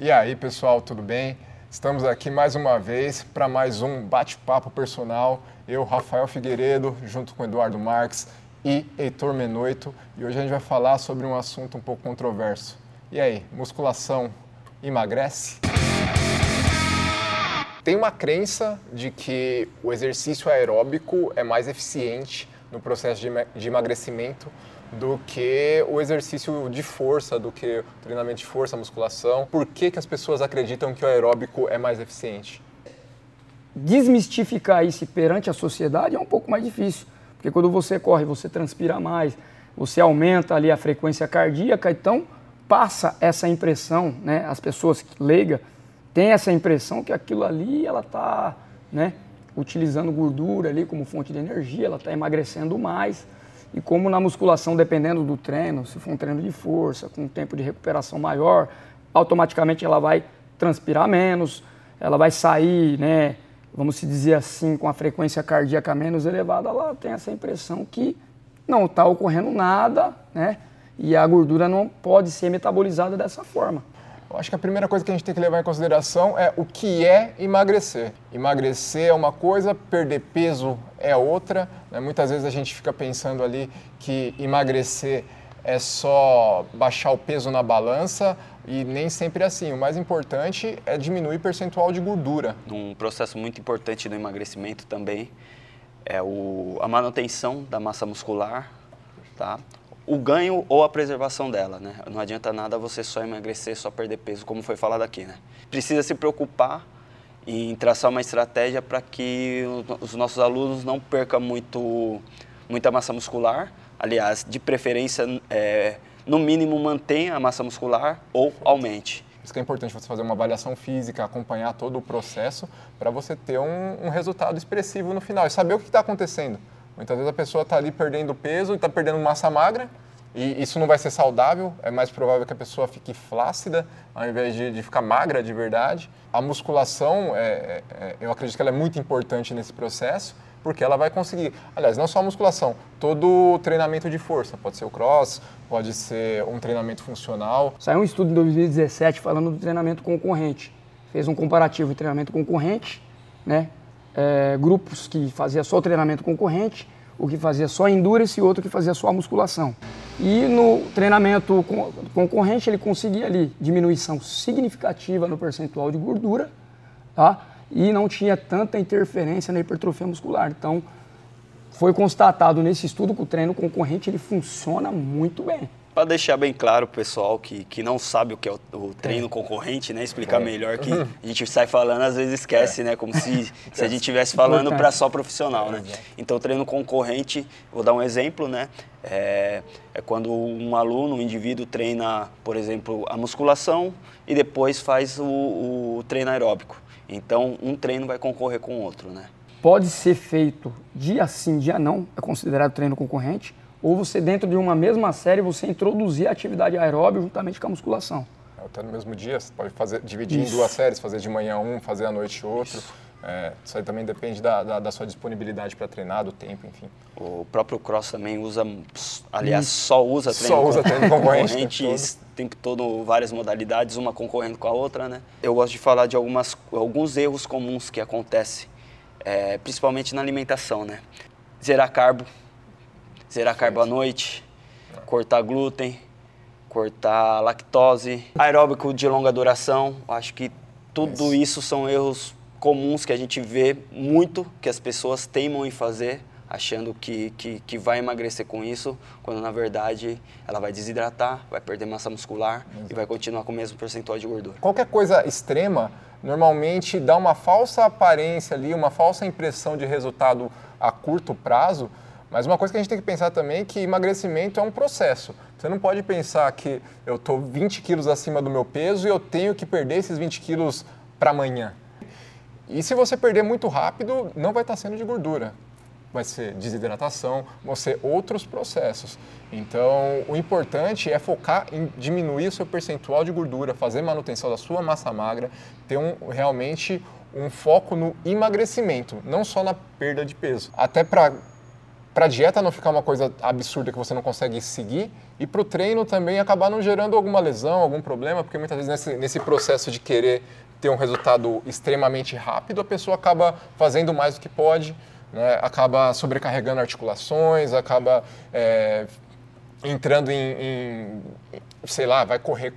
E aí, pessoal, tudo bem? Estamos aqui mais uma vez para mais um bate-papo personal. Eu, Rafael Figueiredo, junto com Eduardo Marques e Heitor Menoito. E hoje a gente vai falar sobre um assunto um pouco controverso. E aí, musculação emagrece? Tem uma crença de que o exercício aeróbico é mais eficiente no processo de emagrecimento do que o exercício de força, do que o treinamento de força, musculação. Por que, que as pessoas acreditam que o aeróbico é mais eficiente? Desmistificar isso perante a sociedade é um pouco mais difícil, porque quando você corre, você transpira mais, você aumenta ali a frequência cardíaca, então passa essa impressão, né? As pessoas leigas têm essa impressão que aquilo ali ela está, né? Utilizando gordura ali como fonte de energia, ela está emagrecendo mais. E como na musculação, dependendo do treino, se for um treino de força, com um tempo de recuperação maior, automaticamente ela vai transpirar menos, ela vai sair, né, vamos dizer assim, com a frequência cardíaca menos elevada, ela tem essa impressão que não está ocorrendo nada, né, e a gordura não pode ser metabolizada dessa forma. Eu acho que a primeira coisa que a gente tem que levar em consideração é o que é emagrecer. Emagrecer é uma coisa, perder peso é outra. Né? Muitas vezes a gente fica pensando ali que emagrecer é só baixar o peso na balança e nem sempre é assim. O mais importante é diminuir o percentual de gordura. Um processo muito importante do emagrecimento também é o, a manutenção da massa muscular, tá? O ganho ou a preservação dela, né? Não adianta nada você só emagrecer, só perder peso, como foi falado aqui, né? Precisa se preocupar em traçar uma estratégia para que os nossos alunos não percam muito, muita massa muscular, aliás, de preferência, é, no mínimo mantenha a massa muscular ou aumente. Isso que é importante você fazer uma avaliação física, acompanhar todo o processo para você ter um, um resultado expressivo no final e saber o que está acontecendo. Muitas vezes a pessoa está ali perdendo peso e está perdendo massa magra, e isso não vai ser saudável, é mais provável que a pessoa fique flácida ao invés de, de ficar magra de verdade. A musculação, é, é, é, eu acredito que ela é muito importante nesse processo, porque ela vai conseguir, aliás, não só a musculação, todo treinamento de força, pode ser o cross, pode ser um treinamento funcional. Saiu um estudo em 2017 falando do treinamento concorrente. Fez um comparativo de treinamento concorrente, né? é, grupos que fazia só treinamento concorrente, o que fazia só endurance e outro que fazia só musculação. E no treinamento concorrente ele conseguia ali diminuição significativa no percentual de gordura, tá? E não tinha tanta interferência na hipertrofia muscular. Então, foi constatado nesse estudo que o treino concorrente ele funciona muito bem para deixar bem claro o pessoal que, que não sabe o que é o, o treino é. concorrente, né? Explicar é. melhor que a gente sai falando, às vezes esquece, é. né? Como se, se a gente estivesse falando para só profissional, né? Então, o treino concorrente, vou dar um exemplo, né? É, é quando um aluno, um indivíduo treina, por exemplo, a musculação e depois faz o, o treino aeróbico. Então, um treino vai concorrer com o outro, né? Pode ser feito dia sim, dia não, é considerado treino concorrente ou você dentro de uma mesma série você introduzir a atividade aeróbica juntamente com a musculação. Até no mesmo dia, você pode fazer, dividir isso. em duas séries, fazer de manhã um, fazer à noite outro. Isso. É, isso aí também depende da, da, da sua disponibilidade para treinar, do tempo, enfim. O próprio cross também usa, aliás, só usa treino, só usa treino concorrente. concorrente o tempo todo, várias modalidades, uma concorrendo com a outra, né? Eu gosto de falar de algumas, alguns erros comuns que acontecem, é, principalmente na alimentação, né? Zerar carbo, zerar carbo à noite, cortar glúten, cortar lactose, aeróbico de longa duração. Acho que tudo isso são erros comuns que a gente vê muito que as pessoas teimam em fazer, achando que, que, que vai emagrecer com isso, quando na verdade ela vai desidratar, vai perder massa muscular Exato. e vai continuar com o mesmo percentual de gordura. Qualquer coisa extrema normalmente dá uma falsa aparência ali, uma falsa impressão de resultado a curto prazo, mas uma coisa que a gente tem que pensar também é que emagrecimento é um processo. Você não pode pensar que eu estou 20 quilos acima do meu peso e eu tenho que perder esses 20 quilos para amanhã. E se você perder muito rápido, não vai estar sendo de gordura. Vai ser desidratação, vão ser outros processos. Então, o importante é focar em diminuir o seu percentual de gordura, fazer manutenção da sua massa magra, ter um, realmente um foco no emagrecimento, não só na perda de peso. Até para para a dieta não ficar uma coisa absurda que você não consegue seguir e para o treino também acabar não gerando alguma lesão, algum problema, porque muitas vezes nesse, nesse processo de querer ter um resultado extremamente rápido, a pessoa acaba fazendo mais do que pode, né? acaba sobrecarregando articulações, acaba é, entrando em, em, sei lá, vai correr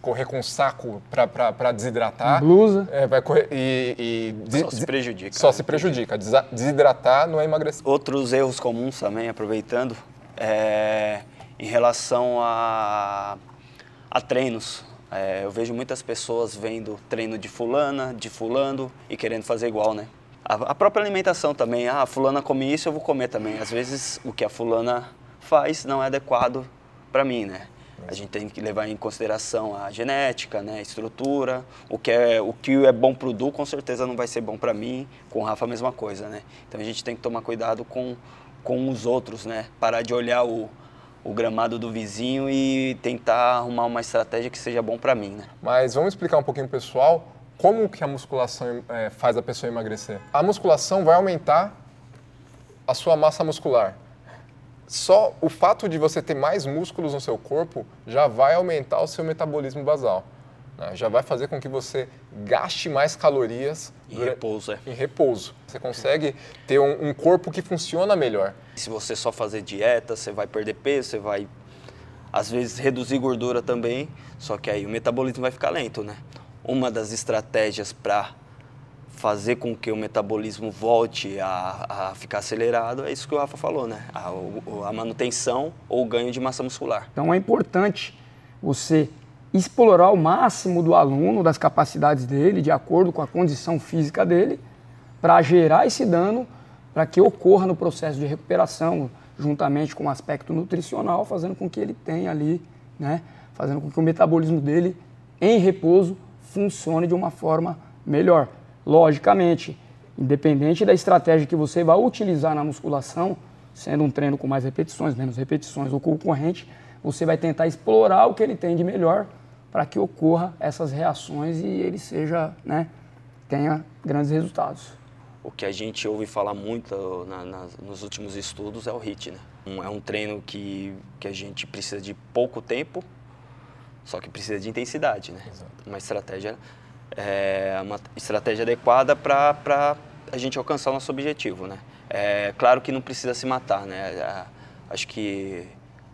correr com um saco para desidratar. Blusa. É, vai correr e, e só se prejudica. Só né? se prejudica. Desidratar não é emagrecer. Outros erros comuns também, aproveitando, é, em relação a, a treinos. É, eu vejo muitas pessoas vendo treino de fulana, de fulano e querendo fazer igual, né? A, a própria alimentação também. Ah, a fulana come isso, eu vou comer também. Às vezes o que a fulana faz não é adequado para mim, né? A gente tem que levar em consideração a genética, né, a estrutura, o que é o que é bom para o Du com certeza não vai ser bom para mim, com o Rafa a mesma coisa, né? Então a gente tem que tomar cuidado com, com os outros, né? Parar de olhar o, o gramado do vizinho e tentar arrumar uma estratégia que seja bom para mim, né? Mas vamos explicar um pouquinho pessoal como que a musculação é, faz a pessoa emagrecer. A musculação vai aumentar a sua massa muscular só o fato de você ter mais músculos no seu corpo já vai aumentar o seu metabolismo basal. Né? Já vai fazer com que você gaste mais calorias em repouso. É. Em repouso. Você consegue ter um, um corpo que funciona melhor. Se você só fazer dieta, você vai perder peso, você vai às vezes reduzir gordura também, só que aí o metabolismo vai ficar lento, né? Uma das estratégias para fazer com que o metabolismo volte a, a, ficar acelerado, é isso que o Rafa falou, né? A, a, manutenção ou ganho de massa muscular. Então é importante você explorar o máximo do aluno, das capacidades dele, de acordo com a condição física dele, para gerar esse dano, para que ocorra no processo de recuperação, juntamente com o aspecto nutricional, fazendo com que ele tenha ali, né? Fazendo com que o metabolismo dele, em repouso, funcione de uma forma melhor. Logicamente, independente da estratégia que você vai utilizar na musculação, sendo um treino com mais repetições, menos repetições ou concorrente, você vai tentar explorar o que ele tem de melhor para que ocorra essas reações e ele seja, né, tenha grandes resultados. O que a gente ouve falar muito na, na, nos últimos estudos é o HIIT, né? Um, é um treino que, que a gente precisa de pouco tempo, só que precisa de intensidade, né? Exato. Uma estratégia é uma estratégia adequada para a gente alcançar o nosso objetivo, né? É claro que não precisa se matar, né? É, acho que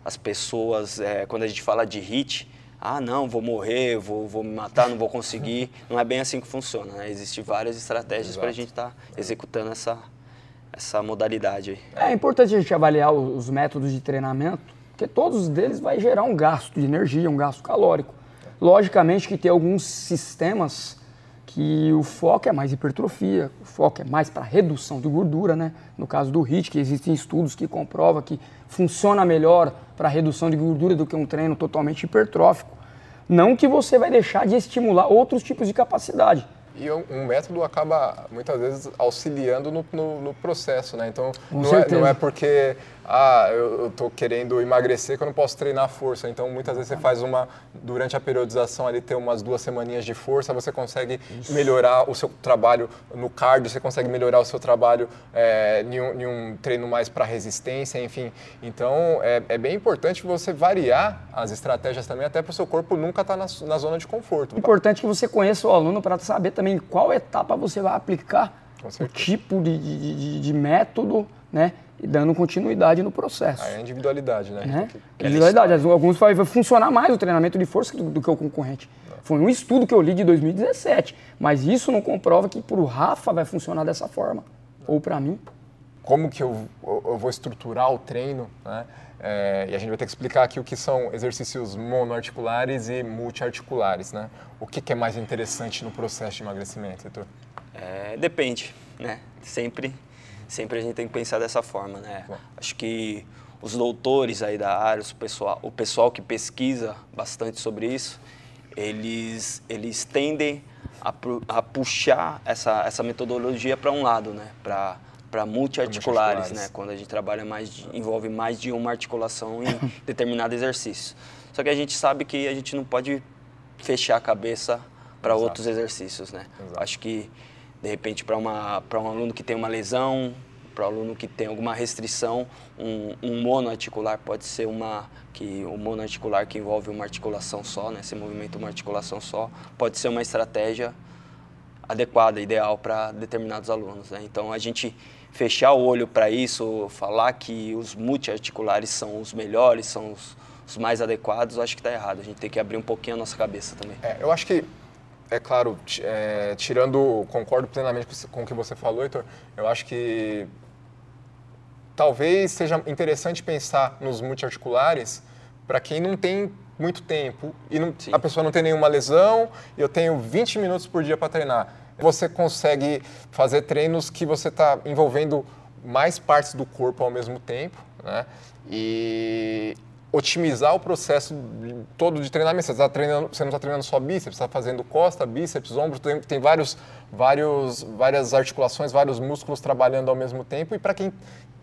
as pessoas, é, quando a gente fala de hit, ah, não, vou morrer, vou, vou me matar, não vou conseguir. Não é bem assim que funciona, né? Existem várias estratégias para a gente estar tá executando essa, essa modalidade aí. É importante a gente avaliar os métodos de treinamento, porque todos deles vai gerar um gasto de energia, um gasto calórico. Logicamente que tem alguns sistemas que o foco é mais hipertrofia, o foco é mais para redução de gordura, né? No caso do HIIT, que existem estudos que comprovam que funciona melhor para redução de gordura do que um treino totalmente hipertrófico. Não que você vai deixar de estimular outros tipos de capacidade, e um método acaba muitas vezes auxiliando no, no, no processo, né? Então não é, não é, porque ah, eu estou querendo emagrecer que eu não posso treinar força. Então muitas vezes você faz uma durante a periodização ali ter umas duas semaninhas de força, você consegue Isso. melhorar o seu trabalho no cardio, você consegue melhorar o seu trabalho é, em, um, em um treino mais para resistência, enfim. Então é, é, bem importante você variar as estratégias também, até para o seu corpo nunca estar tá na, na zona de conforto. Importante que você conheça o aluno para saber também qual etapa você vai aplicar o tipo de, de, de, método, né? E dando continuidade no processo. Aí é individualidade, né? né? Individualidade. Alguns vai, vai funcionar mais o treinamento de força do, do que o concorrente. Não. Foi um estudo que eu li de 2017, mas isso não comprova que para o Rafa vai funcionar dessa forma. Não. Ou para mim. Como que eu, eu, vou estruturar o treino, né? É, e a gente vai ter que explicar aqui o que são exercícios monoarticulares e multiarticulares, né? O que, que é mais interessante no processo de emagrecimento, Heitor? É, depende, né? Sempre, sempre a gente tem que pensar dessa forma, né? Bom. Acho que os doutores aí da área, o pessoal, o pessoal que pesquisa bastante sobre isso, eles, eles tendem a, a puxar essa, essa metodologia para um lado, né? Para para multiarticulares, né? Quando a gente trabalha mais, envolve mais de uma articulação em determinado exercício. Só que a gente sabe que a gente não pode fechar a cabeça para outros exercícios, né? Exato. Acho que de repente para um aluno que tem uma lesão para o aluno que tem alguma restrição, um, um monoarticular pode ser uma que o monoarticular que envolve uma articulação só, né, movimento uma articulação só, pode ser uma estratégia adequada, ideal para determinados alunos. Né? Então a gente fechar o olho para isso, falar que os multiarticulares são os melhores, são os, os mais adequados, eu acho que está errado. A gente tem que abrir um pouquinho a nossa cabeça também. É, eu acho que é claro, é, tirando, concordo plenamente com o que você falou, Heitor, eu acho que talvez seja interessante pensar nos multiarticulares para quem não tem muito tempo e não, a pessoa não tem nenhuma lesão e eu tenho 20 minutos por dia para treinar. Você consegue fazer treinos que você está envolvendo mais partes do corpo ao mesmo tempo, né? E otimizar o processo todo de treinamento. Você, tá treinando, você não está treinando só bíceps, está fazendo costa, bíceps, ombro, tem, tem vários, vários, várias articulações, vários músculos trabalhando ao mesmo tempo. E para quem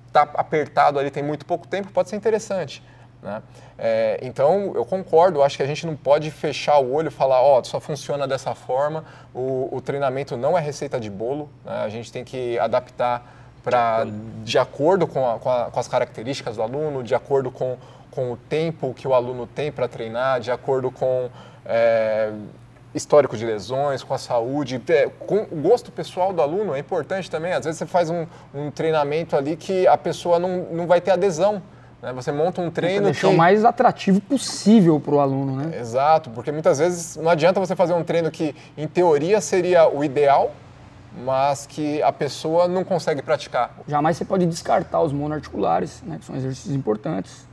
está apertado ali, tem muito pouco tempo, pode ser interessante. Né? É, então, eu concordo, acho que a gente não pode fechar o olho e falar, ó, oh, só funciona dessa forma, o, o, treinamento não é receita de bolo, né? a gente tem que adaptar para de acordo com, a, com, a, com, as características do aluno, de acordo com, com o tempo que o aluno tem para treinar, de acordo com é, histórico de lesões, com a saúde, é, com o gosto pessoal do aluno é importante também. Às vezes você faz um, um treinamento ali que a pessoa não, não vai ter adesão né? Você monta um treino deixar que... o mais atrativo possível para o aluno, né? Exato, porque muitas vezes não adianta você fazer um treino que, em teoria, seria o ideal, mas que a pessoa não consegue praticar. Jamais você pode descartar os monoarticulares, né, que são exercícios importantes.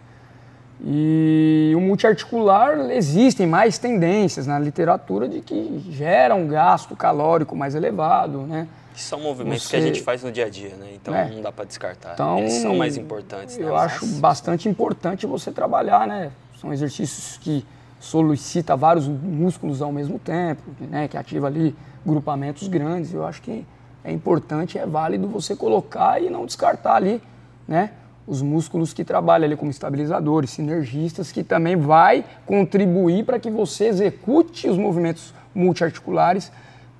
E o multiarticular, existem mais tendências na literatura de que gera um gasto calórico mais elevado, né? são movimentos você... que a gente faz no dia a dia, né? Então é. não dá para descartar. Então, Eles são mais importantes. Né? Eu Mas... acho bastante importante você trabalhar, né? São exercícios que solicita vários músculos ao mesmo tempo, né? Que ativa ali grupamentos grandes. Eu acho que é importante, é válido você colocar e não descartar ali, né? Os músculos que trabalham ali como estabilizadores, sinergistas, que também vai contribuir para que você execute os movimentos multiarticulares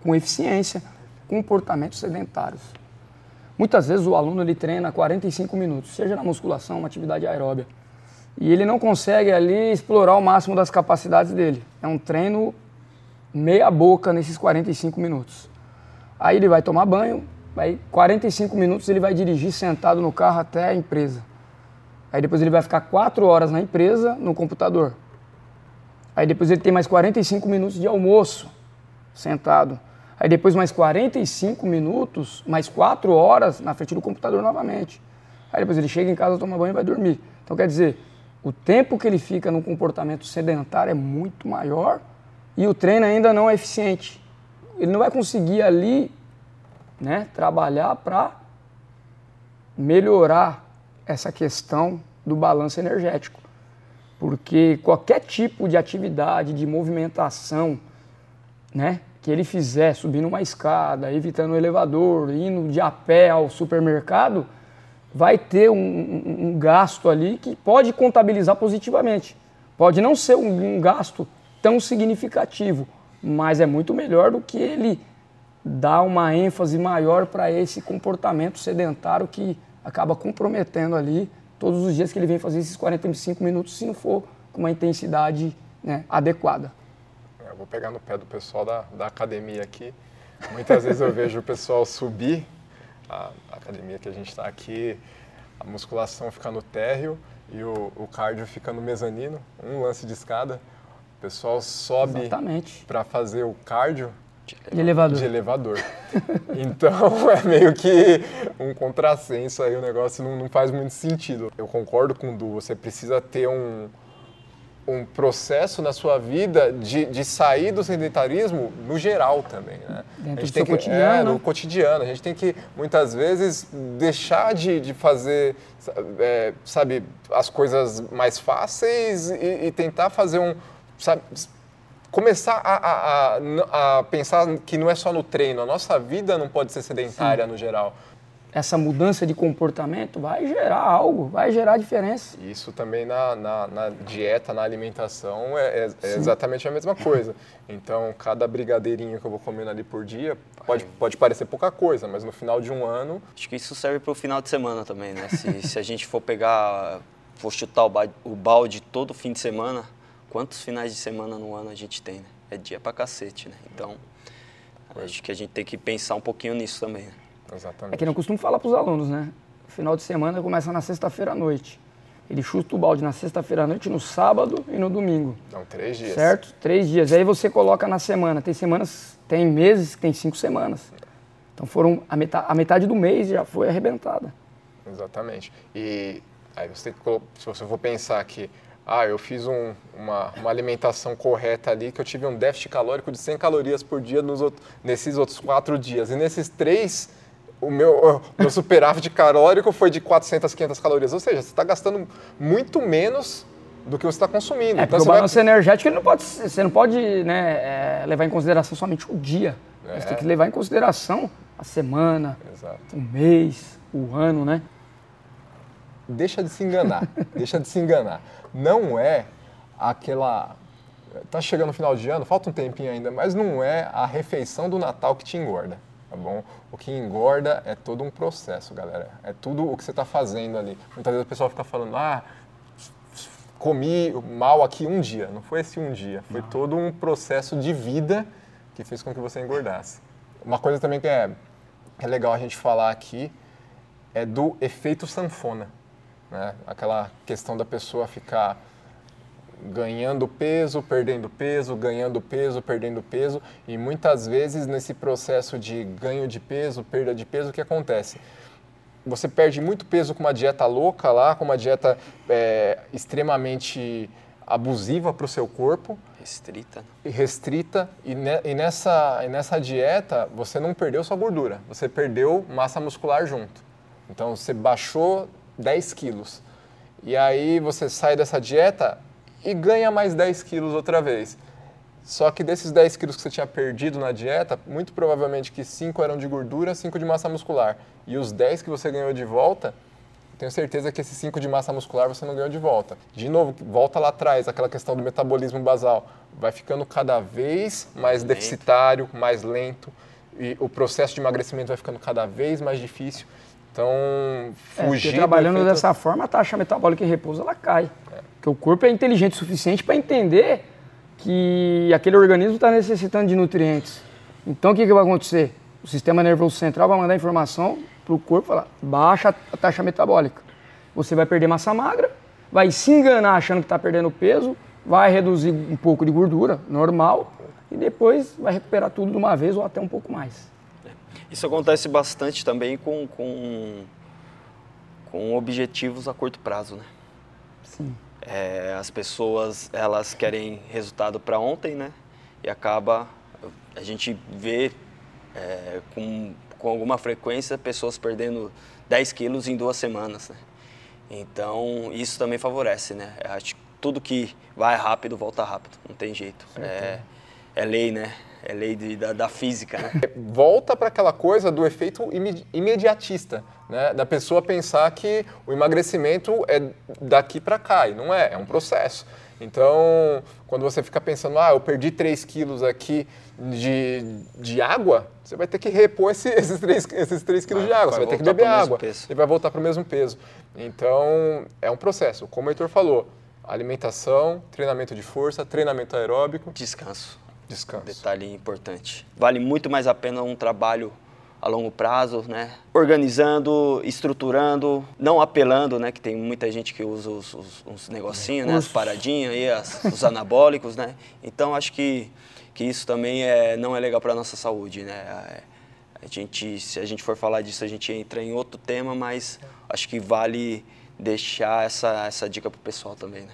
com eficiência comportamentos sedentários. Muitas vezes o aluno ele treina 45 minutos, seja na musculação, uma atividade aeróbia, e ele não consegue ali explorar o máximo das capacidades dele. É um treino meia boca nesses 45 minutos. Aí ele vai tomar banho, vai 45 minutos ele vai dirigir sentado no carro até a empresa. Aí depois ele vai ficar 4 horas na empresa no computador. Aí depois ele tem mais 45 minutos de almoço sentado. Aí depois mais 45 minutos, mais 4 horas na frente do computador novamente. Aí depois ele chega em casa, toma banho e vai dormir. Então quer dizer, o tempo que ele fica no comportamento sedentário é muito maior e o treino ainda não é eficiente. Ele não vai conseguir ali né, trabalhar para melhorar essa questão do balanço energético. Porque qualquer tipo de atividade, de movimentação, né, que ele fizer subindo uma escada, evitando o elevador, indo de a pé ao supermercado, vai ter um, um, gasto ali que pode contabilizar positivamente. Pode não ser um, um gasto tão significativo, mas é muito melhor do que ele dar uma ênfase maior para esse comportamento sedentário que acaba comprometendo ali todos os dias que ele vem fazer esses 45 minutos, se não for com uma intensidade né, adequada vou pegar no pé do pessoal da, da academia aqui. Muitas vezes eu vejo o pessoal subir, a, a academia que a gente está aqui, a musculação fica no térreo e o, o cardio fica no mezanino, um lance de escada. O pessoal sobe para fazer o cardio de elevador. De elevador. então é meio que um contrassenso aí, o negócio não, não, faz muito sentido. Eu concordo com o Du, você precisa ter um, um processo na sua vida de, de sair do sedentarismo no geral também, né? Dentro a gente tem que, cotidiano. É, no cotidiano. A gente tem que, muitas vezes, deixar de, de fazer, é, sabe, as coisas mais fáceis e, e tentar fazer um, sabe, começar a, a, a, a, pensar que não é só no treino, a nossa vida não pode ser sedentária Sim. no geral. Essa mudança de comportamento vai gerar algo, vai gerar diferença. Isso também na, na, na dieta, na alimentação, é, é, é, exatamente a mesma coisa. Então, cada brigadeirinho que eu vou comendo ali por dia pode, pode parecer pouca coisa, mas no final de um ano. Acho que isso serve para o final de semana também, né? Se, se a gente for pegar, for chutar o balde todo fim de semana, quantos finais de semana no ano a gente tem, né? É dia pra cacete, né? Então, acho que a gente tem que pensar um pouquinho nisso também, né? Exatamente. É que não costumo falar para os alunos, né? Final de semana começa na sexta-feira à noite. Ele chuta o balde na sexta-feira à noite, no sábado e no domingo. Não, três dias. Certo? Três dias. Aí você coloca na semana. Tem semanas, tem meses que tem cinco semanas. Então foram a metade, a metade do mês já foi arrebentada. Exatamente. E aí você tem que, se você for pensar que ah, eu fiz um, uma, uma, alimentação correta ali, que eu tive um déficit calórico de 100 calorias por dia nos nesses outros quatro dias. E nesses três o meu, meu superávit calórico foi de 400, 500 calorias. Ou seja, você está gastando muito menos do que você está consumindo. É, então, o balanço vai... energético não pode, você não pode né, é, levar em consideração somente o dia. É. Você tem que levar em consideração a semana, Exato. o mês, o ano, né? Deixa de se enganar, deixa de se enganar. Não é aquela... Tá chegando o final de ano, falta um tempinho ainda, mas não é a refeição do Natal que te engorda tá bom? O que engorda é todo um processo, galera. É tudo o que você está fazendo ali. Muitas vezes o pessoal fica falando, ah, comi mal aqui um dia. Não foi esse um dia, foi Não. todo um processo de vida que fez com que você engordasse. Uma coisa também que é, é legal a gente falar aqui é do efeito sanfona. Né? Aquela questão da pessoa ficar ganhando peso, perdendo peso, ganhando peso, perdendo peso. E muitas vezes nesse processo de ganho de peso, perda de peso, o que acontece? Você perde muito peso com uma dieta louca lá, com uma dieta é, extremamente abusiva para o seu corpo. Restrita. Restrita. E, ne, e, nessa, e nessa dieta você não perdeu sua gordura, você perdeu massa muscular junto. Então você baixou 10 quilos. E aí você sai dessa dieta, e ganha mais 10 quilos outra vez. Só que desses 10 quilos que você tinha perdido na dieta, muito provavelmente que 5 eram de gordura, 5 de massa muscular. E os 10 que você ganhou de volta, tenho certeza que esses 5 de massa muscular você não ganhou de volta. De novo, volta lá atrás, aquela questão do metabolismo basal. Vai ficando cada vez mais lento. deficitário, mais lento. E o processo de emagrecimento vai ficando cada vez mais difícil. Então, fugir. É, trabalhando efeito... dessa forma, a taxa metabólica em repouso ela cai. É. Porque o corpo é inteligente o suficiente para entender que aquele organismo está necessitando de nutrientes. Então, o que, que vai acontecer? O sistema nervoso central vai mandar informação para o corpo falar: baixa a taxa metabólica. Você vai perder massa magra, vai se enganar achando que está perdendo peso, vai reduzir um pouco de gordura, normal, e depois vai recuperar tudo de uma vez ou até um pouco mais. Isso acontece bastante também com, com, com objetivos a curto prazo, né? Sim. É, as pessoas, elas querem resultado para ontem, né? E acaba, a gente vê é, com, com alguma frequência pessoas perdendo 10 quilos em duas semanas, né? Então, isso também favorece, né? Acho que tudo que vai rápido, volta rápido, não tem jeito. É, é lei, né? É lei de, da, da, física, né? Volta para aquela coisa do efeito imediatista, né? Da pessoa pensar que o emagrecimento é daqui para cá, e não é, é um processo. Então, quando você fica pensando, ah, eu perdi 3 quilos aqui de, de água, você vai ter que repor esse, esses 3, esses 3 quilos de água, você vai ter que beber água e vai voltar para o mesmo peso. Então, é um processo. Como o Heitor falou, alimentação, treinamento de força, treinamento aeróbico. Descanso. Descanso. Detalhe importante. Vale muito mais a pena um trabalho a longo prazo, né? Organizando, estruturando, não apelando, né? Que tem muita gente que usa os, os, os negocinhos, né? As paradinhas aí, as, os anabólicos, né? Então acho que, que isso também é, não é legal para nossa saúde, né? A gente, se a gente for falar disso, a gente entra em outro tema, mas acho que vale deixar essa, essa dica pro pessoal também, né?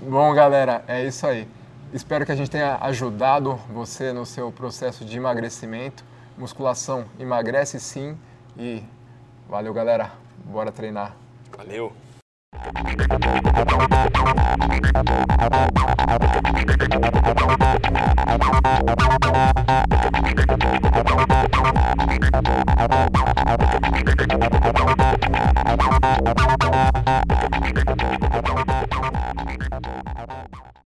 Bom, galera, é isso aí. Espero que a gente tenha ajudado você no seu processo de emagrecimento. Musculação emagrece sim e valeu, galera. Bora treinar. Valeu.